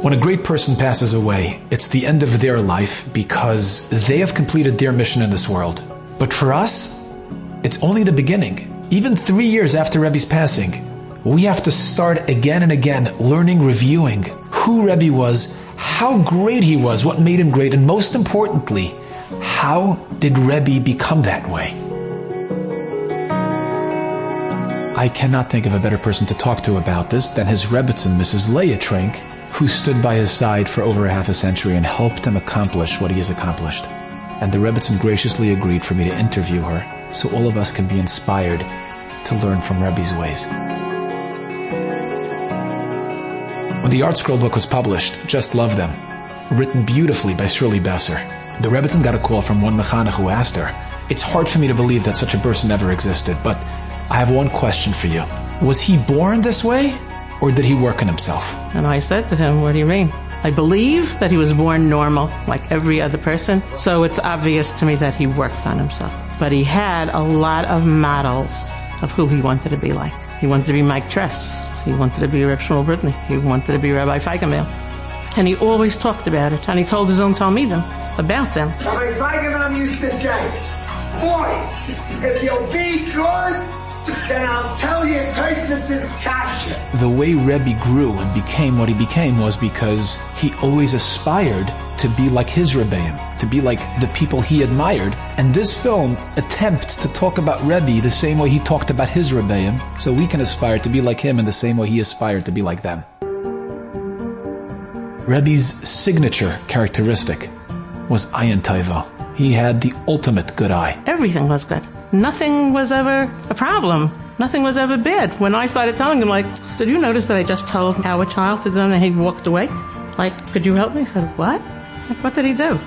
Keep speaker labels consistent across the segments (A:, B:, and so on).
A: When a great person passes away, it's the end of their life because they have completed their mission in this world. But for us, it's only the beginning. Even three years after Rebbe's passing, we have to start again and again learning, reviewing who Rebbe was, how great he was, what made him great, and most importantly, how did Rebbe become that way? I cannot think of a better person to talk to about this than his Rebbitzin, Mrs. Leah Trenk, who stood by his side for over a half a century and helped him accomplish what he has accomplished. And the Rebbitzin graciously agreed for me to interview her so all of us can be inspired to learn from Rebbe's ways. When the ArtScroll book was published, Just Love Them, written beautifully by Shirley Besser, the Rebbitzin got a call from one mechanech who asked her, It's hard for me to believe that such a person ever existed, but I have one question for you. Was he born this way, or did he work on himself?
B: And I said to him, What do you mean? I believe that he was born normal, like every other person, so it's obvious to me that he worked on himself. But he had a lot of models of who he wanted to be like. He wanted to be Mike Tress. He wanted to be Reb Shmuel Brudny. He wanted to be Rabbi Feigenbaum. And he always talked about it. And he told his own Talmidim about them.
C: Rabbi Feigenbaum used to say, boys, if you'll be good, then I'll tell you Tosfos is kasha.
A: The way Rebbe grew and became what he became was because he always aspired to be like his Rebbeim, to be like the people he admired. And this film attempts to talk about Rebbe the same way he talked about his Rebbeim, so we can aspire to be like him in the same way he aspired to be like them. Rebbe's signature characteristic was Ayin Taiva. He had the ultimate good eye.
B: Everything was good. Nothing was ever a problem. Nothing was ever bad. When I started telling him, like, did you notice that I just told our child to do and he walked away? Like, could you help me? I said, what? Like, what did he do?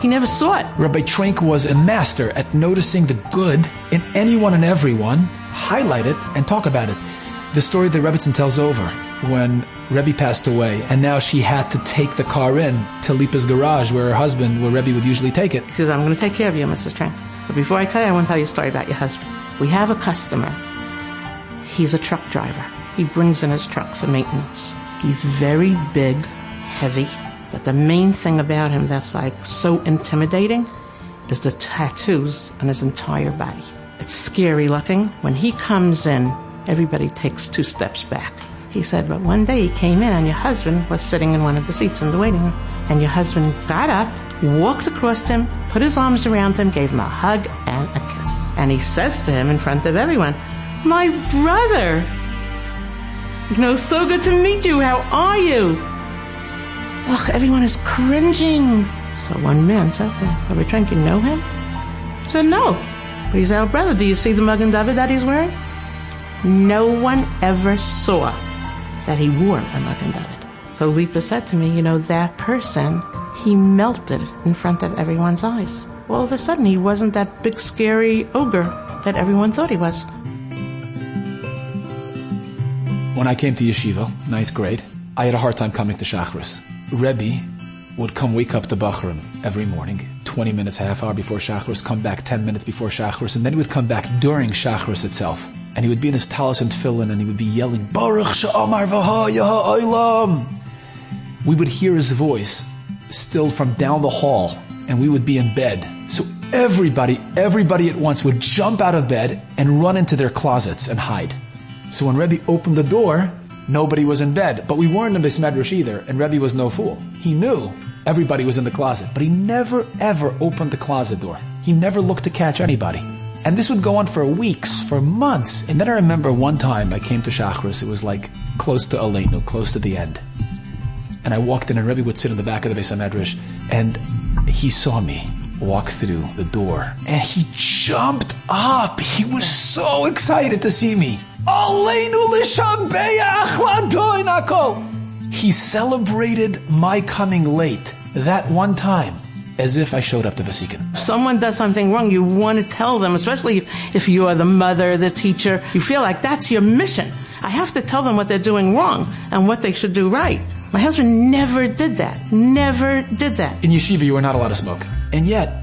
B: He never saw it.
A: Rabbi Trenk was a master at noticing the good in anyone and everyone, highlight it, and talk about it. The story that Rebbitzin tells over when Rebbe passed away, and now she had to take the car in to Lipa's garage where her husband, where Rebbe would usually take it.
B: He says, I'm going to take care of you, Mrs. Trenk. But before I tell you, I want to tell you a story about your husband. We have a customer. He's a truck driver. He brings in his truck for maintenance. He's very big, heavy, but the main thing about him that's like so intimidating is the tattoos on his entire body. It's scary looking. When he comes in, everybody takes two steps back. He said, but one day he came in and your husband was sitting in one of the seats in the waiting room. And your husband got up, walked across to him, put his arms around him, gave him a hug and a kiss. And he says to him in front of everyone, My brother! You know, so good to meet you. How are you? Ugh, everyone is cringing. So one man said to him, Are we trying to know him? He said, No. But he's our oh, brother. Do you see the Magen David that he's wearing? No one ever saw that he wore a Magen David. So Lipa said to me, You know, that person, he melted in front of everyone's eyes. All of a sudden, he wasn't that big, scary ogre that everyone thought he was.
A: When I came to yeshiva, ninth grade, I had a hard time coming to Shachris. Rebbe would come wake up the Bachrim every morning, 20 minutes, half hour before Shachris, come back 10 minutes before Shachris, and then he would come back during Shachris itself. And he would be in his talis and tefillin, and he would be yelling, Baruch Sha'amar V'ha'ya Olam. We would hear his voice still from down the hall, and we would be in bed. So everybody, everybody at once would jump out of bed and run into their closets and hide. So when Rebbe opened the door, nobody was in bed. But we weren't in this medrash either, and Rebbe was no fool. He knew everybody was in the closet, but he never ever opened the closet door. He never looked to catch anybody. And this would go on for weeks, for months. And then I remember one time I came to Shachris, it was like close to Aleinu, close to the end. And I walked in and Rebbe would sit in the back of the Beis HaMedrash, and he saw me walk through the door, and he jumped up. He was so excited to see me. He celebrated my coming late that one time as if I showed up to Vasikin.
B: Someone does something wrong, you want to tell them, especially if you are the mother, the teacher. You feel like that's your mission. I have to tell them what they're doing wrong and what they should do right. My husband never did that. Never did that.
A: In yeshiva, you were not allowed to smoke. And yet,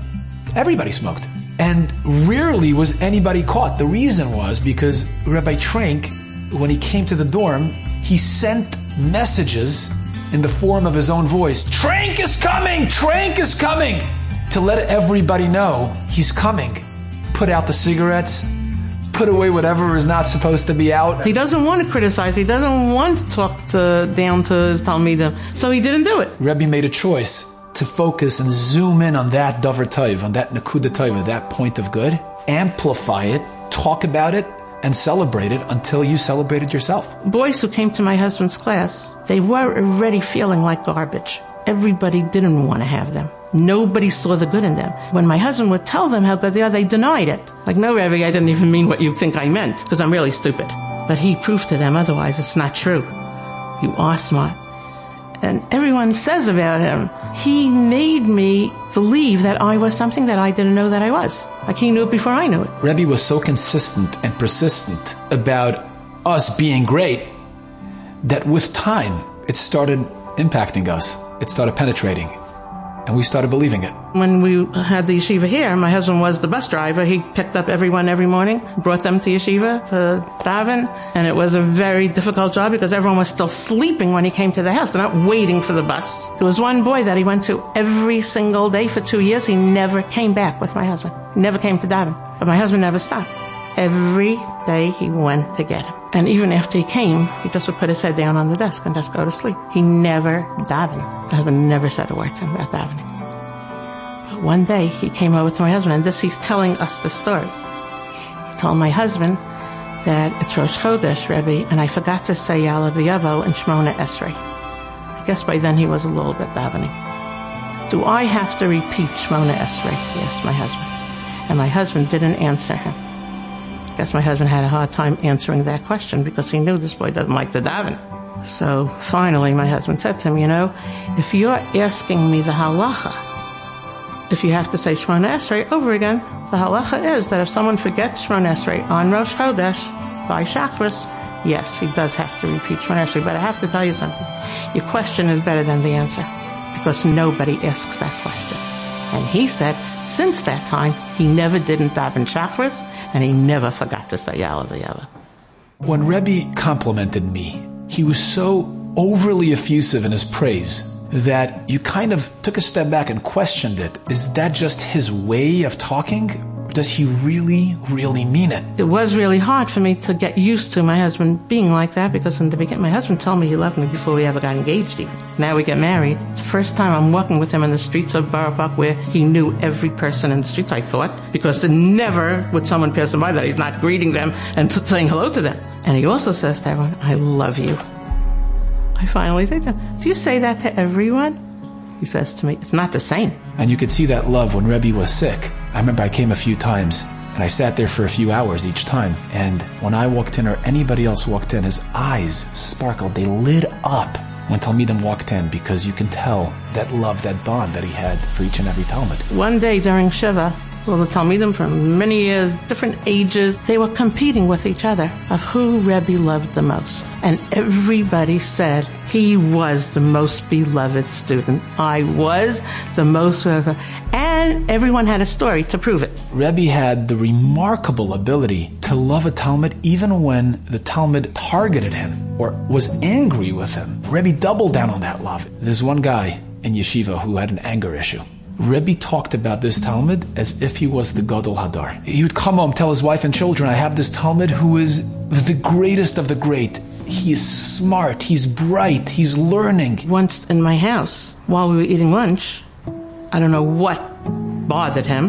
A: everybody smoked. And rarely was anybody caught. The reason was because Rabbi Trenk, when he came to the dorm, he sent messages in the form of his own voice, Trenk is coming! Trenk is coming! To let everybody know he's coming. Put out the cigarettes, put away whatever is not supposed to be out.
B: He doesn't want to criticize. He doesn't want to talk to, down to his Talmidim. So he didn't do it.
A: Rebbe made a choice to focus and zoom in on that Dover Taiv, on that Nakuda Taiv, that point of good, amplify it, talk about it, and celebrate it until you celebrated yourself.
B: Boys who came to my husband's class, they were already feeling like garbage. Everybody didn't want to have them. Nobody saw the good in them. When my husband would tell them how good they are, they denied it. Like, no, Rebbe, I didn't even mean what you think I meant, because I'm really stupid. But he proved to them otherwise it's not true. You are smart. And everyone says about him, he made me believe that I was something that I didn't know that I was. Like he knew it before I knew it.
A: Rebbe was so consistent and persistent about us being great that with time, it started impacting us. It started penetrating and we started believing it.
B: When we had the yeshiva here, my husband was the bus driver. He picked up everyone every morning, brought them to yeshiva, to daven, and it was a very difficult job because everyone was still sleeping when he came to the house. They're not waiting for the bus. There was one boy that he went to every single day for two years. He never came back with my husband. Never came to daven. But my husband never stopped. Every day he went to get him. And even after he came, he just would put his head down on the desk and just go to sleep. He never davened. My husband never said a word to him about davening. But one day he came over to my husband, and this he's telling us the story. He told my husband that it's Rosh Chodesh, Rebbe, and I forgot to say V'yavo and Shemona Esrei. I guess by then he was a little bit davening. Do I have to repeat Shemona Esrei? Asked my husband. And my husband didn't answer him. Guess my husband had a hard time answering that question because he knew this boy doesn't like to daven. So finally, my husband said to him, You know, if you're asking me the halacha, if you have to say Shemona Esrei over again, the halacha is that if someone forgets Shemona Esrei on Rosh Chodesh by Shachris, yes, he does have to repeat Shemona Esrei. But I have to tell you something. Your question is better than the answer because nobody asks that question. And he said, since that time, he never didn't daven Shachris, and he never forgot to say Ya'aleh V'yavo.
A: When Rebbe complimented me, he was so overly effusive in his praise that you kind of took a step back and questioned it. Is that just his way of talking? Does he really, really mean it?
B: It was really hard for me to get used to my husband being like that because in the beginning, my husband told me he loved me before we ever got engaged even. Now we get married. It's the first time I'm walking with him in the streets of Borough Park where he knew every person in the streets, I thought, because never would someone pass him by that he's not greeting them and saying hello to them. And he also says to everyone, I love you. I finally say to him, do you say that to everyone? He says to me, it's not the same.
A: And you could see that love when Rebbe was sick. I remember I came a few times and I sat there for a few hours each time. And when I walked in or anybody else walked in, his eyes sparkled. They lit up when Talmidim walked in because you can tell that love, that bond that he had for each and every Talmud.
B: One day during Shiva, well, the Talmidim from many years, different ages, they were competing with each other of who Rebbe loved the most. And everybody said he was the most beloved student. I was the most, and everyone had a story to prove it.
A: Rebbe had the remarkable ability to love a Talmud even when the Talmud targeted him or was angry with him. Rebbe doubled down on that love. There's one guy in yeshiva who had an anger issue. Rebbe talked about this Talmud as if he was the Gadol Hadar. He would come home, tell his wife and children, I have this Talmud who is the greatest of the great. He is smart, he's bright, he's learning.
B: Once in my house, while we were eating lunch, I don't know what bothered him,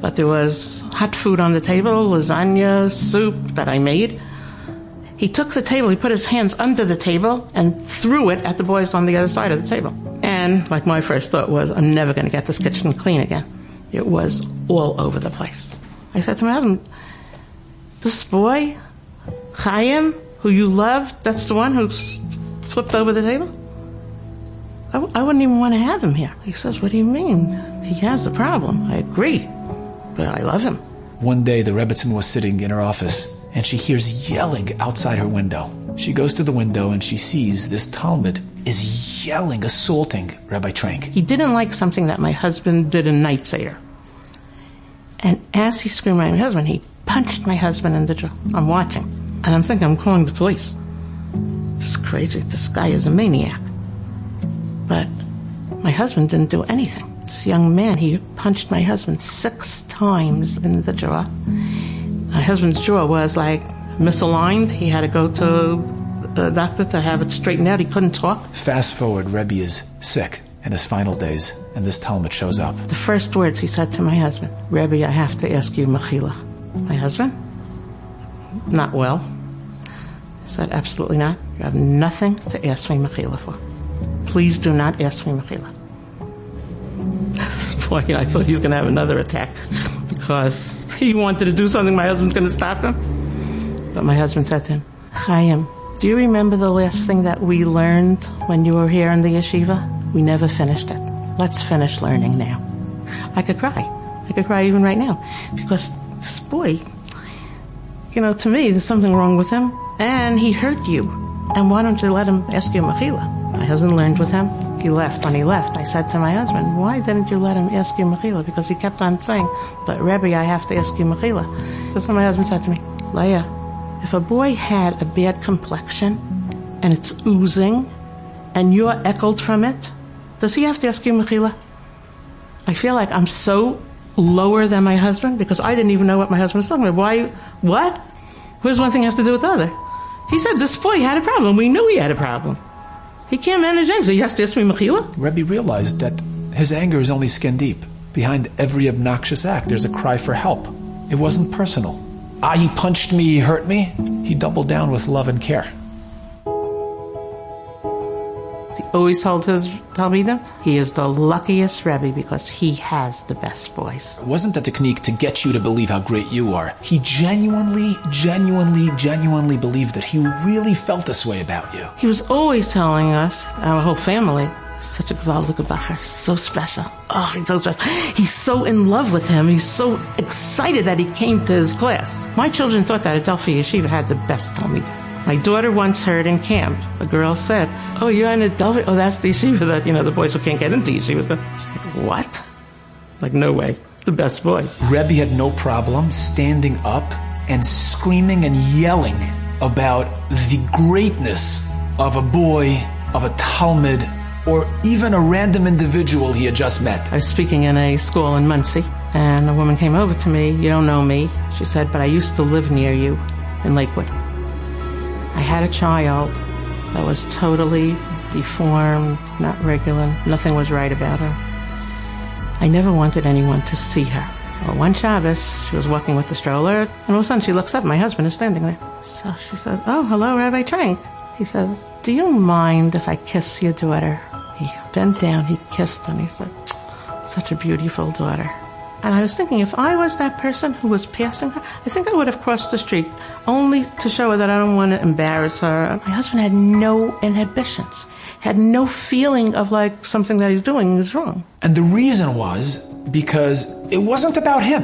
B: but there was hot food on the table, lasagna, soup that I made. He took the table, he put his hands under the table and threw it at the boys on the other side of the table. And like my first thought was, I'm never going to get this kitchen clean again. It was all over the place. I said to my husband, this boy, Chaim, who you love, that's the one who flipped over the table? I, I wouldn't even want to have him here. He says, what do you mean? He has a problem. I agree, but I love him.
A: One day, the Rebbitzin was sitting in her office and she hears yelling outside her window. She goes to the window and she sees this Talmud is yelling, assaulting Rabbi Trenk.
B: He didn't like something that my husband did in Night Seder. And as he screamed at my husband, he punched my husband in the jaw. I'm watching. And I'm thinking, I'm calling the police. This is crazy. This guy is a maniac. But my husband didn't do anything. This young man, he punched my husband six times in the jaw. My husband's jaw was like misaligned. He had to go to a doctor to have it straightened out. He couldn't talk.
A: Fast forward, Rebbe is sick in his final days, and this Talmud shows up.
B: The first words he said to my husband, Rebbe, I have to ask you Mechila. My husband? Not well. He said, absolutely not. You have nothing to ask me Mechila for. Please do not ask me Mechila. Point, I thought he was going to have another attack because he wanted to do something. My husband's going to stop him. But my husband said to him, Chaim, do you remember the last thing that we learned when you were here in the yeshiva? We never finished it. Let's finish learning now. I could cry. I could cry even right now because this boy, you know, to me, there's something wrong with him and he hurt you. And why don't you let him ask you a Mechila? My husband learned with him. He left. When he left, I said to my husband, why didn't you let him ask you Mechila? Because he kept on saying, but Rebbe, I have to ask you Mechila. That's what my husband said to me. Leah, if a boy had a bad complexion and it's oozing and you're echoed from it, does he have to ask you Mechila? I feel like I'm so lower than my husband because I didn't even know what my husband was talking about. Why? What? What does one thing have to do with the other? He said this boy had a problem. We knew he had a problem. He can't manage anger, he has to ask me Mechila?
A: Rebbe realized that his anger is only skin deep. Behind every obnoxious act, there's a cry for help. It wasn't personal. Ah, he punched me, he hurt me. He doubled down with love and care.
B: He always told his Talmidim, he is the luckiest Rebbe because he has the best voice.
A: It wasn't a technique to get you to believe how great you are. He genuinely, genuinely, genuinely believed that he really felt this way about you.
B: He was always telling us, our whole family, such a gewaldige bacher, so special. Oh, he's so special. He's so in love with him. He's so excited that he came to his class. My children thought that Adelphia Yeshiva had the best Talmud. My daughter once heard in camp, a girl said, Oh, you're in Adelphia? Oh, that's the yeshiva that, you know, the boys who can't get into yeshivas go. She's like, what? Like, no way. It's the best boys.
A: Rebbe had no problem standing up and screaming and yelling about the greatness of a boy, of a Talmud, or even a random individual he had just met.
B: I was speaking in a school in Monsey, and a woman came over to me. You don't know me. She said, but I used to live near you in Lakewood. I had a child that was totally deformed, not regular, nothing was right about her. I never wanted anyone to see her. Well, one Shabbos, she was walking with the stroller, and all of a sudden she looks up. My husband is standing there. So she says, Oh, hello, Rabbi Trenk. He says, Do you mind if I kiss your daughter? He bent down, he kissed, and he said, Such a beautiful daughter. And I was thinking, if I was that person who was passing her, I think I would have crossed the street only to show her that I don't want to embarrass her. My husband had no inhibitions, had no feeling of like something that he's doing is wrong.
A: And the reason was because it wasn't about him.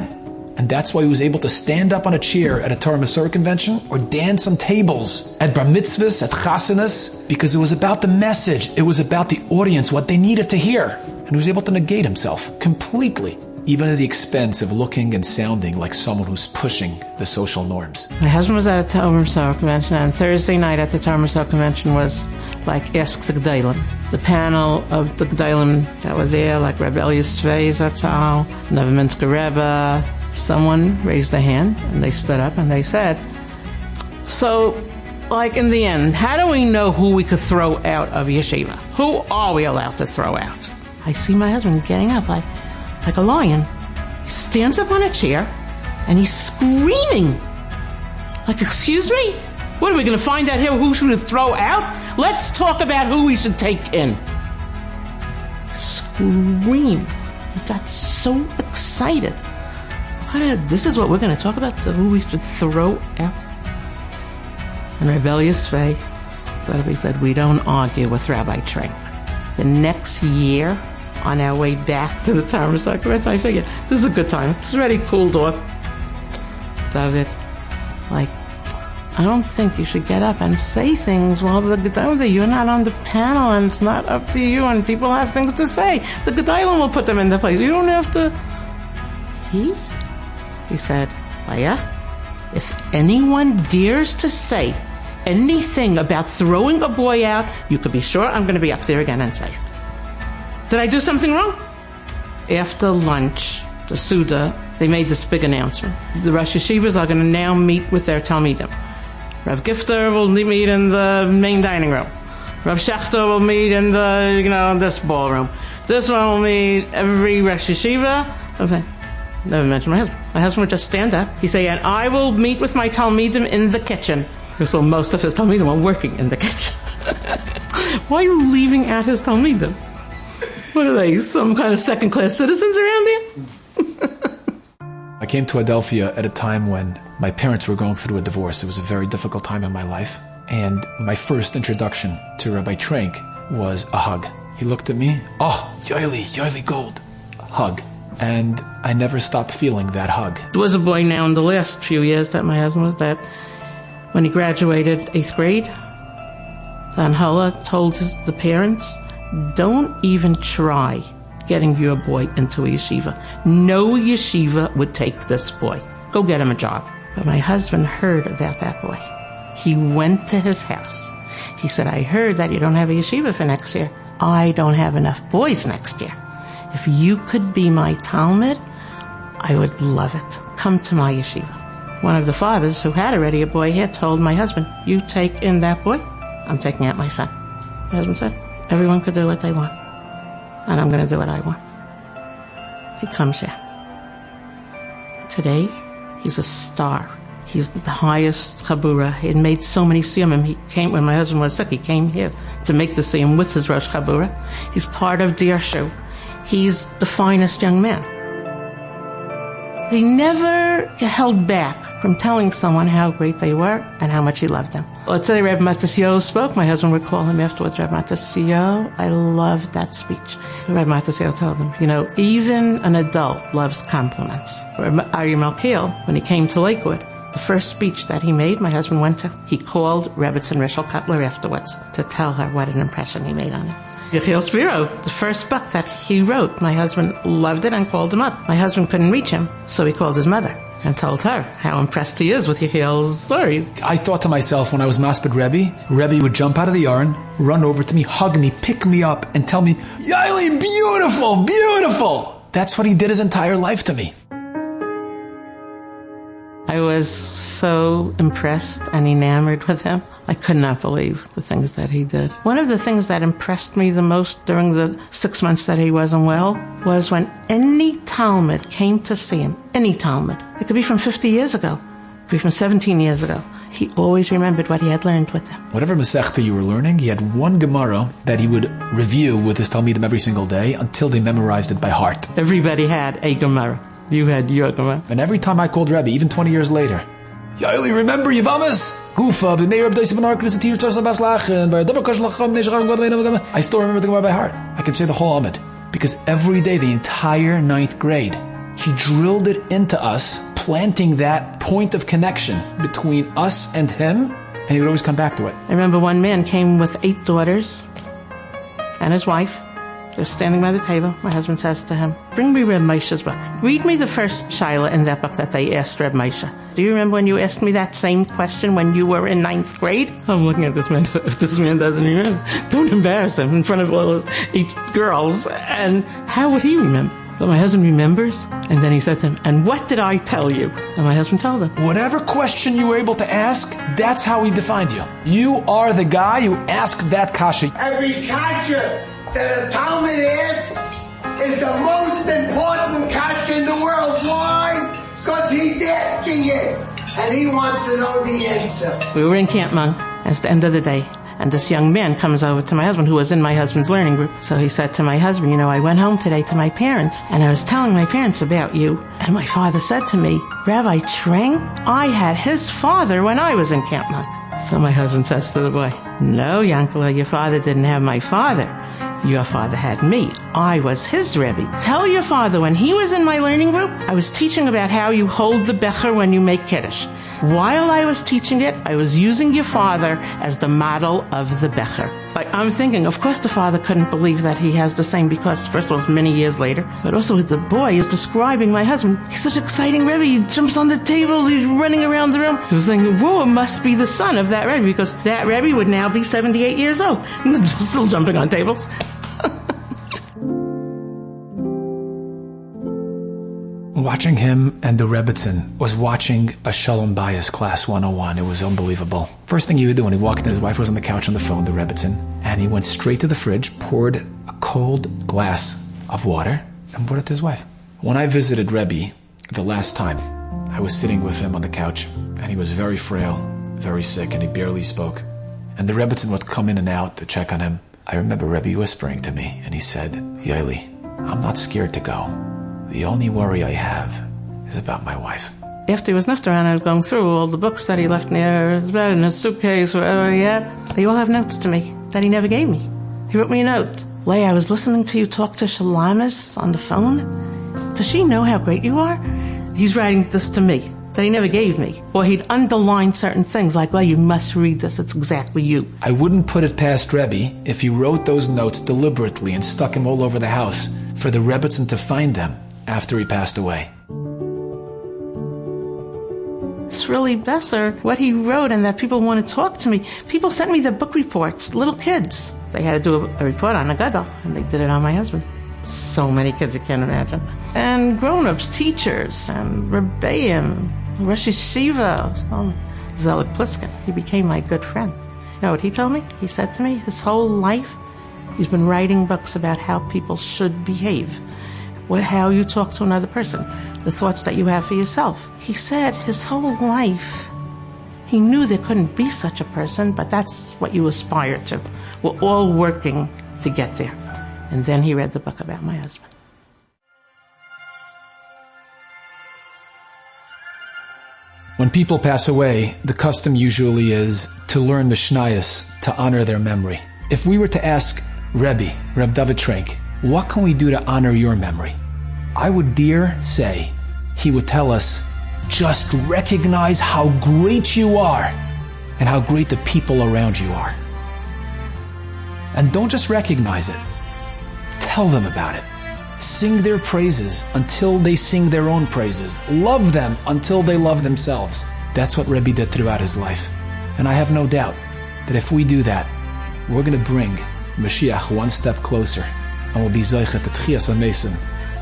A: And that's why he was able to stand up on a chair at a Torah Masorah convention or dance on tables at bar mitzvahs, at chasanas, because it was about the message. It was about the audience, what they needed to hear. And he was able to negate himself completely, even at the expense of looking and sounding like someone who's pushing the social norms.
B: My husband was at a Masorah convention, and Thursday night at the Masorah convention was like Ask the G'daylim. The panel of the G'daylim that were there, like Rebbe Elya Svei Zatzal, Novominsker Rebbe, someone raised a hand and they stood up and they said, So, like in the end, how do we know who we could throw out of yeshiva? Who are we allowed to throw out? I see my husband getting up like, like a lion, stands up on a chair and he's screaming. Like, excuse me? What are we going to find out here who should throw out? Let's talk about who we should take in. Scream. I got so excited. This is what we're going to talk about, who we should throw out. And Reb Elya Svei he said, We don't argue with Rabbi Trenk. The next year, on our way back to the Masorah convention, I figured, this is a good time. It's already cooled off. David, like, I don't think you should get up and say things while the Gedalim, you're not on the panel and it's not up to you and people have things to say. The Gedalim will put them in their place. You don't have to. He? He said, Leah, if anyone dares to say anything about throwing a boy out, you could be sure I'm going to be up there again and say it. Did I do something wrong? After lunch, the Suda, they made this big announcement. The Rosh Yeshivas are going to now meet with their Talmidim. Rav Gifter will meet in the main dining room. Rav Shechter will meet in the, you know, this ballroom. This one will meet every Rosh Yeshiva. Okay. Never mentioned my husband. My husband would just stand up. He'd say, and I will meet with my Talmidim in the kitchen. So most of his Talmidim were working in the kitchen. Why are you leaving out his Talmidim? What are they, some kind of second class citizens around here?
A: I came to Adelphia at a time when my parents were going through a divorce. It was a very difficult time in my life. And my first introduction to Rabbi Trenk was a hug. He looked at me, oh, Yoili, Yoili Gold, hug. And I never stopped feeling that hug.
B: There was a boy now in the last few years that my husband was that when he graduated eighth grade, Anhala told the parents, don't even try getting your boy into a yeshiva. No yeshiva would take this boy. Go get him a job. But my husband heard about that boy. He went to his house. He said, I heard that you don't have a yeshiva for next year. I don't have enough boys next year. If you could be my Talmud, I would love it. Come to my yeshiva. One of the fathers who had already a boy here told my husband, you take in that boy, I'm taking out my son. My husband said, everyone could do what they want. And I'm going to do what I want. He comes here. Today, he's a star. He's the highest chabura. He had made so many siyumim. He came when my husband was sick. He came here to make the siyum with his rosh chabura. He's part of Dirshu. He's the finest young man. He never held back from telling someone how great they were and how much he loved them. Let's say Reb Mattisyahu spoke. My husband would call him afterwards, Reb Mattisyahu, I loved that speech. Reb Mattisyahu told him, you know, even an adult loves compliments. Reb Ari Malkiel, when he came to Lakewood, the first speech that he made, my husband went to, he called Rebbitzin Rishel Kotler afterwards to tell her what an impression he made on him. Yechiel Spiro, the first book that he wrote, my husband loved it and called him up. My husband couldn't reach him, so he called his mother and told her how impressed he is with Yechiel's stories.
A: I thought to myself when I was Maspid Rebbe, Rebbe would jump out of the yarn, run over to me, hug me, pick me up, and tell me, Yaeli, beautiful, beautiful! That's what he did his entire life to me.
B: I was so impressed and enamored with him. I could not believe the things that he did. One of the things that impressed me the most during the six months that he wasn't well was when any Talmud came to see him, any Talmud, it could be from 50 years ago, it could be from 17 years ago, he always remembered what he had learned with them.
A: Whatever Masechta you were learning, he had one Gemara that he would review with his Talmidim every single day until they memorized it by heart.
B: Everybody had a Gemara. You had your Gemara.
A: And every time I called Rebbe, even 20 years later, Yaeli, remember Yavamas? Gufa, b'meir b'dois b'narknis atir tos abaslachen, b'davar kosh lacham neshram god I still remember the Gemara by heart. I can say the whole Amid. Because every day, the entire ninth grade, he drilled it into us, planting that point of connection between us and him, and he would always come back to it.
B: I remember one man came with eight daughters and his wife. They're standing by the table. My husband says to him, Bring me Reb Moshe's book. Read me the first Shiloh in that book that they asked Reb Moshe. Do you remember when you asked me that same question when you were in ninth grade? I'm looking at this man. If this man doesn't remember, don't embarrass him in front of all those eight girls. And how would he remember? But my husband remembers, and then he said to him, And what did I tell you? And my husband told him.
A: Whatever question you were able to ask, that's how he defined you. You are the guy who asked that kasha.
C: Every kasha that a Talmud asks is the most important kasha in the world. Why? Because he's asking it, and he wants to know the answer.
B: We were in Camp Munk. It's the end of the day. And this young man comes over to my husband, who was in my husband's learning group. So he said to my husband, You know, I went home today to my parents, and I was telling my parents about you. And my father said to me, Rabbi Trenk, I had his father when I was in Camp Munk. So my husband says to the boy, No, Yankala, your father didn't have my father. Your father had me. I was his Rebbe. Tell your father when he was in my learning group, I was teaching about how you hold the Becher when you make Kiddush. While I was teaching it, I was using your father as the model of the Becher. Like, I'm thinking, of course the father couldn't believe that he has the same because, first of all, it's many years later, but also the boy is describing my husband. He's such an exciting Rebbe. He jumps on the tables, he's running around the room. He was thinking, whoa, it must be the son of that Rebbe because that Rebbe would now be 78 years old. Still jumping on tables.
A: Watching him and the Rebbitzin was watching a Shalom Bayis class 101. It was unbelievable. First thing he would do when he walked in, his wife was on the couch on the phone, the Rebbitzin, and he went straight to the fridge, poured a cold glass of water, and brought it to his wife. When I visited Rebbe the last time, I was sitting with him on the couch, and he was very frail, very sick, and he barely spoke. And the Rebbitzin would come in and out to check on him. I remember Rebbe whispering to me, and he said, Yaeli, I'm not scared to go. The only worry I have is about my wife.
B: After he was left around, I was going through all the books that he left near his bed in his suitcase, wherever he had. They all have notes to me that he never gave me. He wrote me a note. Leah, I was listening to you talk to Shalamis on the phone. Does she know how great you are? He's writing this to me that he never gave me. Or he'd underline certain things like, Leah, you must read this. It's exactly you.
A: I wouldn't put it past Rebbe if he wrote those notes deliberately and stuck them all over the house for the Rebbitzin to find them after he passed away.
B: It's really Besser, what he wrote, and that people want to talk to me. People sent me their book reports, little kids. They had to do a, report on a gadol, and they did it on my husband. So many kids you can't imagine. And grown-ups, teachers, and Rebbeim, Rosh Yeshiva, um, Zelig Pliskin. He became my good friend. You know what he told me? He said to me, his whole life, he's been writing books about how people should behave how you talk to another person, the thoughts that you have for yourself. He said his whole life, he knew there couldn't be such a person, but that's what you aspire to. We're all working to get there. And then he read the book about my husband.
A: When people pass away, the custom usually is to learn Mishnayos to honor their memory. If we were to ask Rebbe, Reb David Trenk, what can we do to honor your memory? I would dare say he would tell us just recognize how great you are and how great the people around you are. And don't just recognize it, tell them about it. Sing their praises until they sing their own praises. Love them until they love themselves. That's what Rebbe did throughout his life. And I have no doubt that if we do that, we're going to bring Mashiach one step closer and we'll be Zeichet at Chias Mason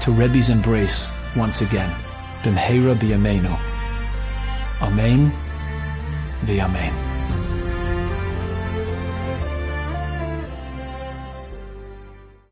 A: to Rebbe's embrace once again. B'mheira b'yameinu. Amen v'yamein.